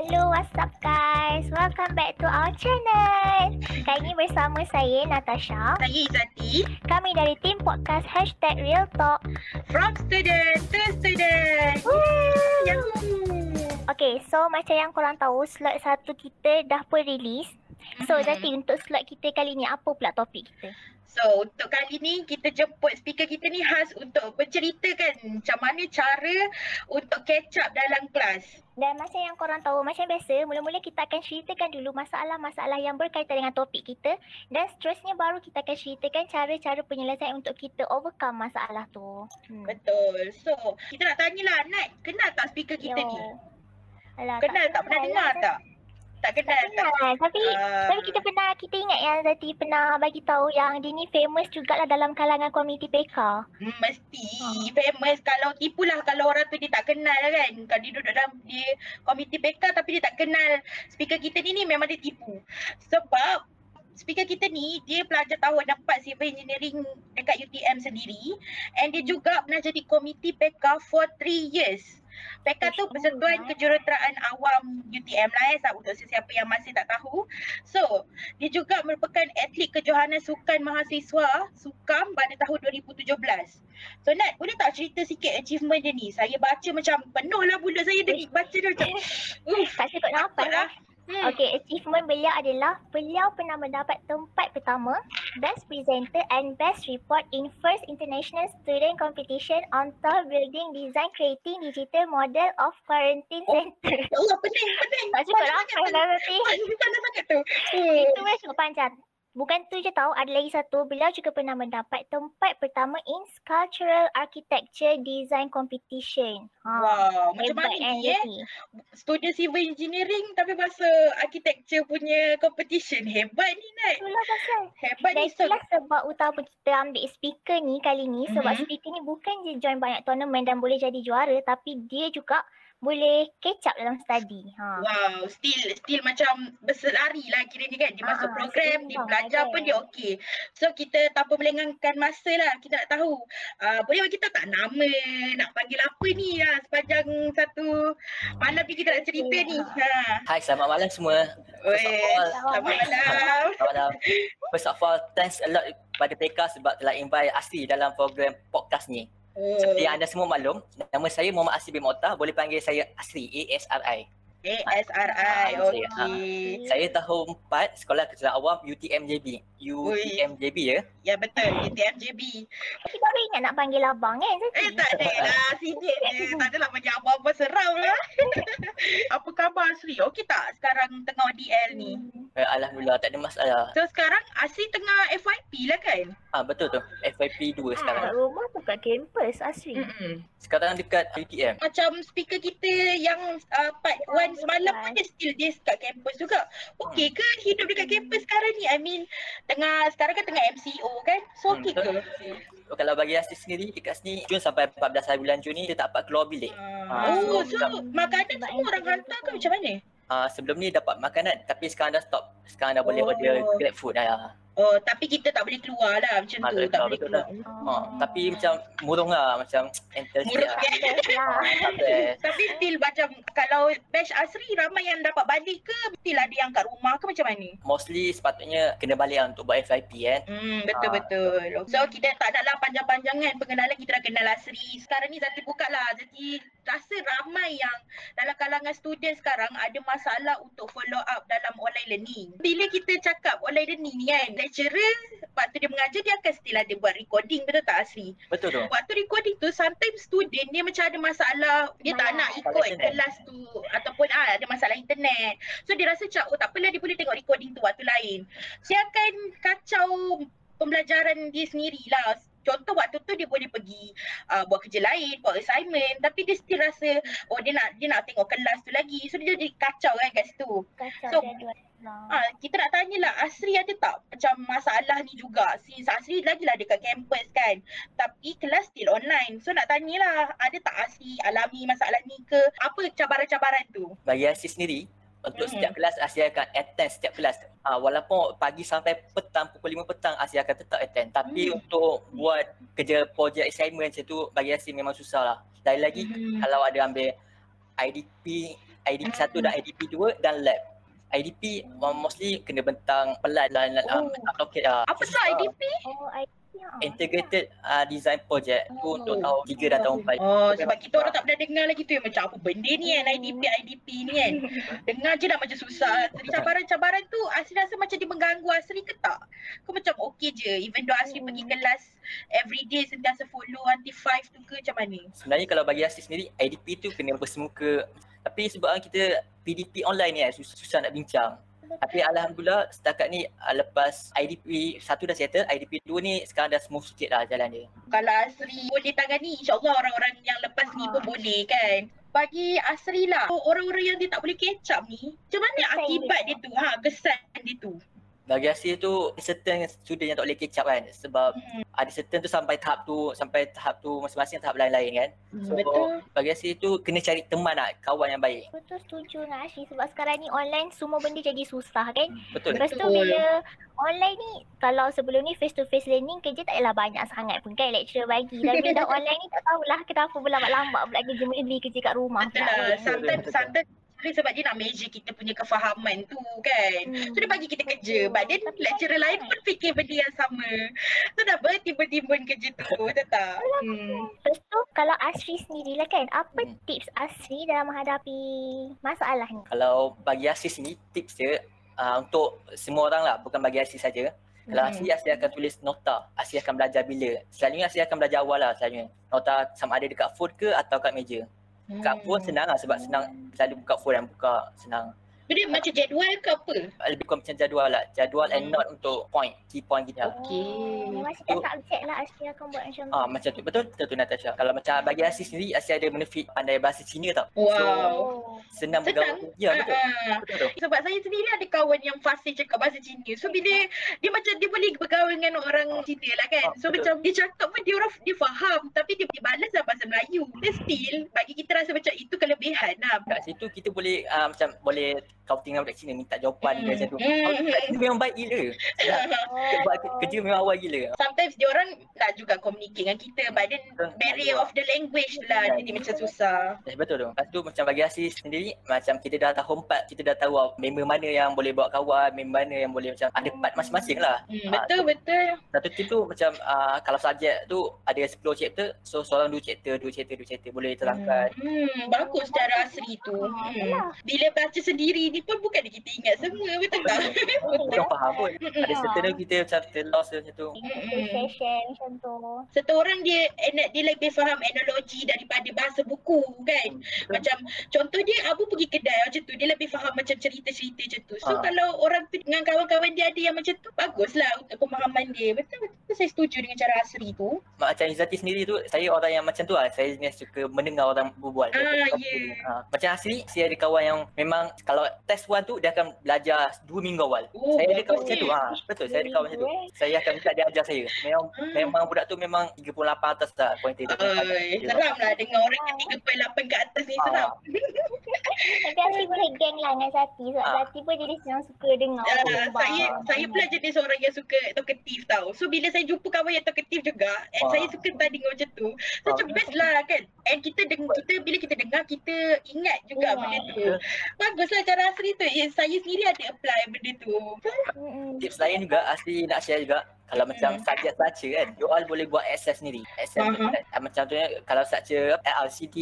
Hello, what's up guys? Welcome back to our channel. Kali ini bersama saya, Natasha. Saya Izzati Kami dari tim podcast Hashtag Real Talk. From student to student Yahoo Okay, so macam yang korang tahu, slot satu kita dah pun release. So, Mhm. Zati, untuk slot kita kali ni, apa pula topik kita? So untuk kali ni kita jemput speaker kita ni khas untuk berceritakan macam mana cara untuk catch up dalam kelas Dan macam yang korang tahu, macam biasa, mula-mula kita akan ceritakan dulu masalah-masalah yang berkaitan dengan topik kita. Dan seterusnya baru kita akan ceritakan cara-cara penyelesaian untuk kita overcome masalah tu. Hmm. Betul So kita nak tanyalah Nat kenal tak speaker kita Yo. ni? Alah, Kenal tak? Pernah kenal dengar lah. tak? Tak kenal Tak tak? kenal. Tapi Ah. tapi kita pernah kita ingat yang Zati pernah bagi tahu yang dia ni famous jugalah dalam kalangan komuniti PK. Hmm, mesti famous kalau tipulah kalau orang tu dia tak kenal kan kalau dia duduk dalam di komiti PK tapi dia tak kenal speaker kita ni ni memang dia tipu sebab speaker kita ni dia pelajar tahun 4 civil engineering dekat UTM sendiri and dia juga pernah jadi komiti PK for 3 years PK tu Persatuan Kejuruteraan Awam UTM lah eh sa- untuk sesiapa yang masih tak tahu. So, dia juga merupakan atlet kejohanan sukan mahasiswa Sukam pada tahun 2017. So Nat, boleh tak cerita sikit achievement dia ni? Saya baca macam penuh lah saya dia baca dia macam Tak cukup nafas lah. Hmm. Okay, achievement beliau adalah beliau pernah mendapat tempat pertama Best Presenter and Best Report in First International Student Competition on Tall Building Design Creating Digital Model of Quarantine Oh. Center. Allah pening pening. Tak cukup Panjang nafas sangat, lah nanti. panjang Panjang sangat tu. Hmm. Itu pun cukup panjang. Bukan tu je tahu, ada lagi satu. Beliau juga pernah mendapat tempat pertama in Sculptural Architecture Design Competition. Ha. Wow, macam mana kan ni eh? Student civil engineering tapi masa architecture punya competition. Hebat ni Nat. Itulah pasal. Hebat Dan ni so. itulah sebab utama kita ambil speaker ni kali ni sebab Mhm. speaker ni bukan je join banyak tournament dan boleh jadi juara tapi dia juga boleh catch up dalam study. Ha. Wow, still still macam berselari lah kiranya kan. Dia masuk Ah, program, dia belajar ada. pun dia okey. So kita tanpa melengahkan masa lah, kita nak tahu. Uh, boleh bagi tahu tak nama, nak panggil apa ni lah sepanjang satu malam ni kita nak cerita ni. Ha. Hai, selamat malam semua. All, selamat malam. Selamat malam. First of all, thanks a lot kepada PK sebab telah invite Asri dalam program podcast ni. Seperti yang anda semua maklum, nama saya Muhammad Asri bin Mota. Boleh panggil saya Asri, A-S-R-I. ASRI, Ah, okey. Saya tahun 4 Sekolah Kejuruteraan Awam UTMJB. UTMJB ya. Ya betul, UTMJB. Kita baru ingat nak panggil abang kan Zaki? Eh tak ada lah, sikit je. Tak adalah banyak apa-apa seram lah. apa khabar Asri? Okey tak sekarang tengah ODL ni? Eh, Alhamdulillah tak ada masalah. So sekarang Asri tengah FYP lah kan? Ah betul tu. FYP 2 Kat sekarang. rumah tu kat kampus Asri. Mm-mm. Sekarang dekat UTM. Macam speaker kita yang uh, part 1 semalam pun dia still dia kat kampus juga. Okey ke hidup dekat kampus sekarang ni? I mean tengah sekarang kan tengah MCO kan? So Hmm, okey ke? So, kalau bagi Asri sendiri dekat sini Jun sampai 14 hari bulan Jun ni dia tak dapat keluar bilik. Ah, oh, so makanan semua orang hantar ke macam mana? Ah sebelum ni dapat makanan tapi sekarang dah stop. Sekarang dah boleh Oh. order grab food dah. Oh, tapi kita tak boleh keluar lah macam Ah, tu. tak Tak boleh keluar, keluar. Ha, tapi macam murung lah macam enter Murung lah. kan? lah. Tapi still macam kalau batch Asri ramai yang dapat balik ke still ada yang kat rumah ke macam mana? Mostly sepatutnya kena balik lah untuk buat FIP kan. Hmm, betul-betul. So kita tak nak lah panjang-panjangan pengenalan kita dah kenal Asri. Sekarang ni Zati buka lah. Zati rasa ramai yang dalam kalangan student sekarang ada masalah untuk follow up dalam online learning. Bila kita cakap online learning ni kan, lecturer waktu dia mengajar dia akan still ada buat recording betul tak Asri? Betul tu. Waktu recording tu sometimes student dia macam ada masalah dia tak nak ikut kelas tu ataupun ah ada masalah internet. So dia rasa macam oh tak apalah dia boleh tengok recording tu waktu lain. Dia akan kacau pembelajaran dia sendirilah. Contoh waktu tu dia boleh pergi uh, buat kerja lain, buat assignment tapi dia still rasa oh dia nak dia nak tengok kelas tu lagi. So dia jadi kacau kan kat situ. Kacau So, jadual. lah. Ah, kita nak tanyalah Asri ada tak macam masalah ni juga. Since Asri lagi lah dekat kampus kan. Tapi kelas still online. So nak tanyalah ada tak Asri alami masalah ni ke? Apa cabaran-cabaran tu? Bagi Asri sendiri, untuk Mm-mm. setiap kelas Asri akan attend setiap kelas. Ah walaupun pagi sampai petang pukul 5 petang Asri akan tetap attend. Tapi Hmm. untuk buat kerja projek assignment macam tu bagi Asri memang susah lah. Dan lagi Hmm. kalau ada ambil IDP IDP 1 dan IDP 2 dan lab. IDP uh, mostly kena bentang pelat dan uh, Oh. bentang roket uh, Apa tu IDP? Oh, I. integrated uh, design project tu untuk tahun 3 dan tahun 4. Oh, sebab kita orang tak pernah dengar lagi tu yang macam apa benda ni kan IDP IDP ni kan. Dengar je dah macam susah. Jadi cabaran-cabaran tu Asri rasa macam dia mengganggu Asri ke tak? Kau macam okey je even though Asri Hmm. pergi kelas every day sentiasa follow anti 5 tu ke macam mana? Sebenarnya kalau bagi Asis sendiri IDP tu kena bersemuka tapi sebab kita PDP online ni kan susah, susah nak bincang. Tapi Alhamdulillah setakat ni uh, lepas IDP 1 dah settle, IDP 2 ni sekarang dah smooth sikit lah jalan dia. Kalau Asri boleh tangani insyaAllah orang-orang yang lepas ni pun Ah. boleh kan. Bagi Asri lah, orang-orang yang dia tak boleh catch up ni, macam mana Kesan akibat dia dia tu? Ha, kesan dia tu. Bagi Asis tu certain student yang tak boleh catch up kan sebab Hmm. ada certain tu sampai tahap tu sampai tahap tu masing-masing tahap lain-lain kan. So, Betul. Bagi Asis tu kena cari teman lah, kawan yang baik. Betul setuju dengan Ashi sebab sekarang ni online semua benda jadi susah kan. Betul. Lepas tu Betul. bila online ni kalau sebelum ni face to face learning kerja tak adalah banyak sangat pun kan lecturer bagi. Dan bila dah online ni tak tahulah kenapa berlambat-lambat pula kerja beli kerja kat rumah Betul lah. Sometimes, sometimes sebab dia nak measure kita punya kefahaman tu kan. Hmm. So dia bagi kita kerja. But then Tapi lecturer kan- lain pun fikir benda yang sama. So dah bertimbun-timbun kerja tu. Betul tak? Hmm. Lepas tu kalau Asri sendiri lah kan, apa Hmm. tips Asri dalam menghadapi masalah ni? Kalau bagi Asis ni tips dia uh, untuk semua orang lah bukan bagi Asis saja. Kalau Hmm. Asis, Asis akan tulis nota. Asis akan belajar bila. Selalunya Asis akan belajar awal lah selalunya. Nota sama ada dekat phone ke atau kat meja. Kat phone senang lah sebab senang selalu buka phone dan buka senang. Dia macam jadual ke apa? Lebih kurang macam jadual lah. Jadual and note untuk point, key point kita. Okey. Oh, Masih kat subjek lah Asri akan buat macam tu. Ah macam tu. Betul? Betul tu Natasha. Kalau macam bagi Asis sendiri, Asis ada benefit pandai bahasa Cina tau. Wow. Oh. Senang Senang? bergaul. Ya betul. Ah, Betul tu. Sebab saya sendiri ada kawan yang fasih cakap bahasa Cina. So bila dia macam dia boleh bergaul dengan orang Cina lah kan. Ah, So betul. macam dia cakap pun dia orang dia faham tapi dia, dia balas lah bahasa Melayu. Dia still bagi kita rasa macam itu kelebihan lah. Kat situ kita boleh uh, macam boleh kau tinggal budak Cina minta jawapan Hmm. dia macam tu. Hmm. Oh, Cina memang baik gila. Buat ke- kerja memang awal gila. Sometimes dia orang nak juga communicate dengan kita but then barrier of the language lah jadi macam susah. Eh, betul tu. Lepas tu macam bagi Asis sendiri, macam kita dah tahun 4, kita dah tahu ah, member mana yang boleh buat kawan, member mana yang boleh macam ada part masing-masing lah. Hmm, Ah, betul betul. Satu tim tu macam uh, kalau subjek tu ada 10 chapter, so seorang 2 chapter, 2 chapter, 2 chapter boleh terangkan. Hmm, bagus cara asri tu. Hmm. Bila baca sendiri ni pun bukan kita ingat semua betul tak? Kita orang faham pun. Ada certain tu kita macam terlost macam tu. Macam tu. Satu orang dia enak dia lebih faham analogi daripada bahasa buku kan. Macam contoh dia Abu pergi kedai macam tu dia lebih faham macam cerita-cerita macam tu. So Ah. kalau orang tu dengan kawan-kawan dia ada yang macam tu baguslah untuk pemahaman dia. Betul betul saya setuju dengan cara asri tu. Macam Izzati sendiri tu, saya orang yang macam tu lah. Saya jenis suka mendengar orang berbual. Ah, ya. Ah, macam Asri, saya ada kawan yang memang kalau test one tu, dia akan belajar 2 minggu awal. Oh, saya ada kawan macam tu. Ha, betul, saya ada kawan macam tu. Saya akan minta dia ajar saya. Memang Hmm. memang budak tu memang 38 atas lah pointer dia. Ay, seram lah dengar orang yang 3.8 ke atas ni Ah. seram. Asri boleh geng lah dengan Zati sebab Ah. Zati pun jadi senang suka dengar. Ah, berbual. saya saya pula jenis orang yang suka talkative tau. So bila saya jumpa kawan yang talkative juga and Ah. saya suka tadi dengar macam tu. So Ah. macam best lah kan. And kita dengar kita bila kita dengar kita ingat juga Ingat. benda tu. Baguslah cara asli tu. Eh, saya sendiri ada apply benda tu. Mm-mm. Tips lain juga, Asri nak share juga. Kalau macam subjek baca kan, you all boleh buat Excel sendiri. Excel Faham. uh macam tu kalau saja LCD,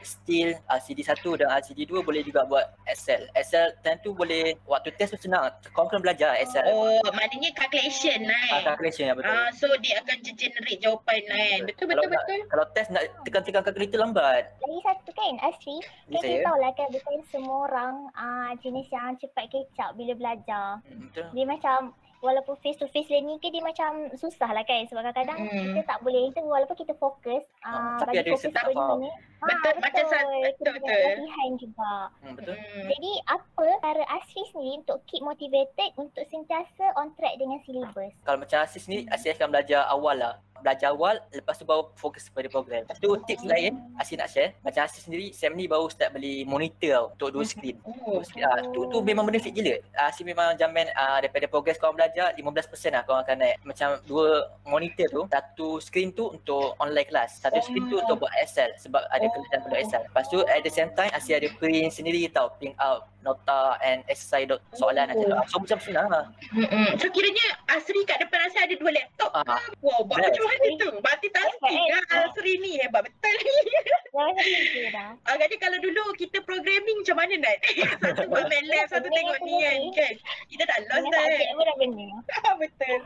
Steel, LCD 1 dan LCD 2 boleh juga buat Excel. Excel time tu boleh, waktu test tu senang. Kau kena belajar Excel. Oh, maknanya calculation lah Ah, eh. calculation ya betul. Ah, so dia akan generate jawapan lah kan. Betul Kalau betul nak- betul. Kalau test nak tekan-tekan calculator lambat. Lagi satu kan Asri, kan kita tahu lah kan bukan semua orang uh, jenis yang cepat kecap bila belajar. Hmm, Betul. Dia macam walaupun face to face learning ke dia macam susah lah kan sebab kadang-kadang Mm. kita tak boleh kita walaupun kita fokus Ah, uh, tapi ada fokus pada faham. ni. Betul, macam betul, kena betul. latihan juga. Hmm, betul. Hmm. Jadi apa cara Asri sendiri untuk keep motivated untuk sentiasa on track dengan syllabus? Kalau macam Asis ni, Asis akan belajar awal lah. Belajar awal lepas tu baru fokus pada program. Tu tips lain Asyik nak share. Macam Asyik sendiri Sem ni baru start beli monitor tau untuk dua screen. Oh, Dua. Ah, tu tu memang benefit gila. Asyik memang jamin ah, daripada progress korang belajar 15% lah korang akan naik. Macam dua monitor tu, satu screen tu untuk online kelas. Satu Oh. screen tu untuk buat Excel sebab ada Oh. kelas perlu Excel. Lepas tu at the same time Asyik ada print sendiri tau. Print out nota and exercise dot soalan Oh. oh. So macam senang lah. Mm-mm. So kiranya Asri kat depan Asri ada dua laptop Ah. Wow, buat Yes. macam mana tu? Multitasking Hebat, lah Asri ni. Hebat betul ni. Agaknya kalau dulu kita programming macam mana Nat? satu buat main lab, satu tengok ni kan. kan? Kita dah lost Dengan dah subjek kan? benda. betul.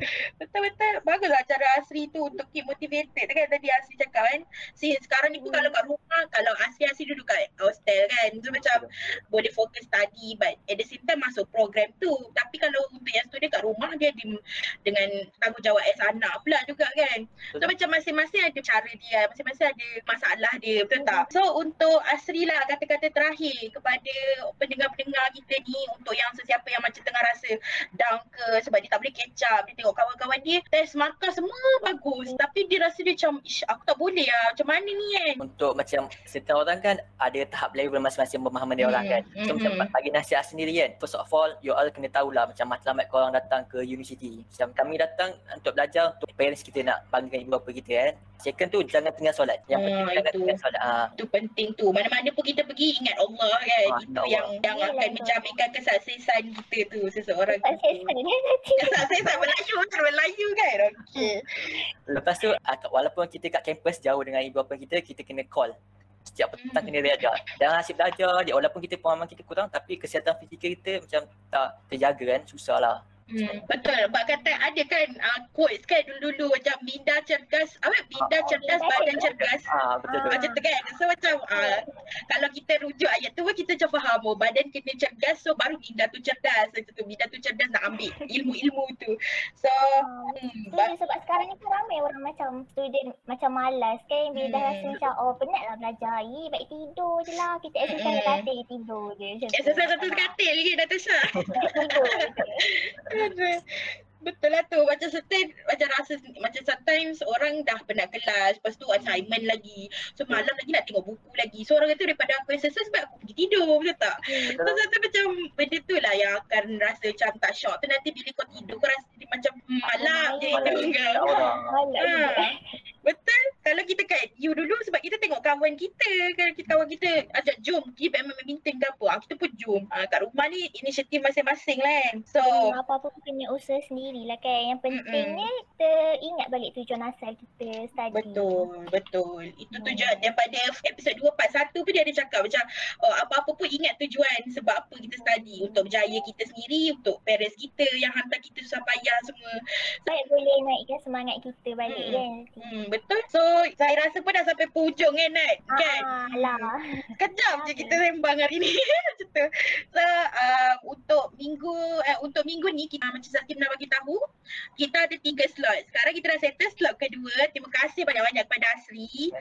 Betul-betul. Baguslah cara Asri tu untuk keep motivated kan tadi Asri cakap kan. Si sekarang ni pun Hmm. kalau kat rumah, kalau Asri Asri duduk kat hostel kan. So macam boleh fokus study but at the same time masuk program tu. Tapi kalau untuk yang student kat rumah dia di, dengan tanggungjawab as anak pula juga kan. So macam masing-masing ada cara dia, masing-masing ada masalah dia, betul tak? So untuk Asri lah kata-kata terakhir kepada pendengar-pendengar kita ni untuk yang sesiapa yang macam tengah rasa down ke sebab dia tak boleh catch up, dia tengok kawan-kawan dia test markah semua bagus tapi dia rasa dia macam ish aku tak boleh lah macam mana ni kan. untuk macam setiap orang kan ada tahap level masing-masing pemahaman dia orang Hmm, kan. So hmm, macam hmm. bagi nasihat sendiri kan. First of all, you all kena tahulah macam matlamat korang datang ke universiti. Macam kami datang untuk belajar untuk parents kita nak banggakan ibu bapa kita kan. Second tu jangan tinggal solat. Yang Ah, penting jangan itu. tinggal solat. Ah, Itu penting tu. Mana-mana pun kita pergi ingat Allah kan. Ah, Itu Allah. yang yang Yelah, akan tu. menjaminkan kesuksesan kita tu seseorang. Tu. Kesuksesan Melayu cara Melayu kan. Okey. lepas tu ah, walaupun kita kat kampus jauh dengan ibu bapa kita, kita kena call. Setiap petang Hmm. kena belajar. Jangan asyik belajar dia walaupun kita pemahaman kita kurang tapi kesihatan fizikal kita macam tak terjaga kan. Susah lah. Hmm, betul. Bak kata ada kan uh, quotes kan dulu-dulu macam minda cergas, apa minda Ah, cerdas minda badan cerdas. Ah, betul. Ah. Macam tu kan. So macam uh, kalau kita rujuk ayat tu kita macam faham oh badan kena cergas so baru minda tu cerdas. Macam tu minda tu cerdas nak ambil ilmu-ilmu tu. So hmm, Tu ba- dia sebab sekarang ni pun ramai orang macam student macam malas kan bila dah rasa Hmm. macam oh penat lah belajar. Ih baik tidur je lah. Kita exercise Hmm. katil tidur je. Macam exercise satu katil lagi Natasha. Tidur. Betul lah tu. Macam certain macam rasa macam sometimes orang dah penat kelas lepas tu assignment lagi. So malam lagi nak tengok buku lagi. So orang kata daripada aku exercise sebab aku pergi tidur betul tak? Hmm. so satu macam benda tu lah yang akan rasa macam tak shock. Tu nanti bila kau tidur kau rasa macam hmm, malam je Malam. Malas Ha. Betul. Kalau kita kat you dulu sebab kita tengok kawan kita. Kalau kita kawan kita ajak jom pergi badminton ke apa. Ah, kita pun jom. Ah, kat rumah ni inisiatif masing-masing lah kan. So Hmm, apa-apa pun kena usaha sendiri lah kan. Yang pentingnya kita ingat balik tujuan asal kita study. Betul, betul. Itu Hmm. tujuan daripada episod 2 part 1 pun dia ada cakap macam oh, apa-apa pun ingat tujuan sebab apa kita study untuk berjaya kita sendiri, untuk parents kita yang hantar kita susah payah semua. Baik boleh naikkan semangat kita balik Hmm. kan. Hmm, betul. So saya rasa pun dah sampai pujung kan Nat? Kan? Ah, lah. Kejap je kita sembang hari ni macam tu. So uh, untuk minggu uh, untuk minggu ni kita macam Zaki nak bagi tahu kita ada tiga slot. Sekarang kita dah settle slot kedua. Terima kasih banyak-banyak kepada Asri.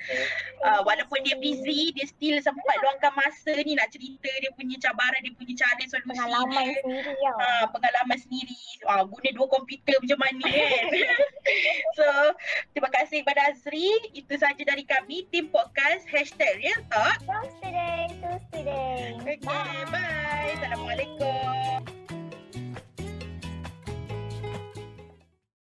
Uh, walaupun dia busy, dia still sempat luangkan masa ni nak cerita dia punya cabaran, dia punya cara solusi Pengalaman dia. sendiri. Ha, pengalaman sendiri uh, guna dua komputer macam mana kan so terima kasih kepada Azri itu saja dari kami. Tim podcast hashtag real talk. So student, so student. okay bye. Assalamualaikum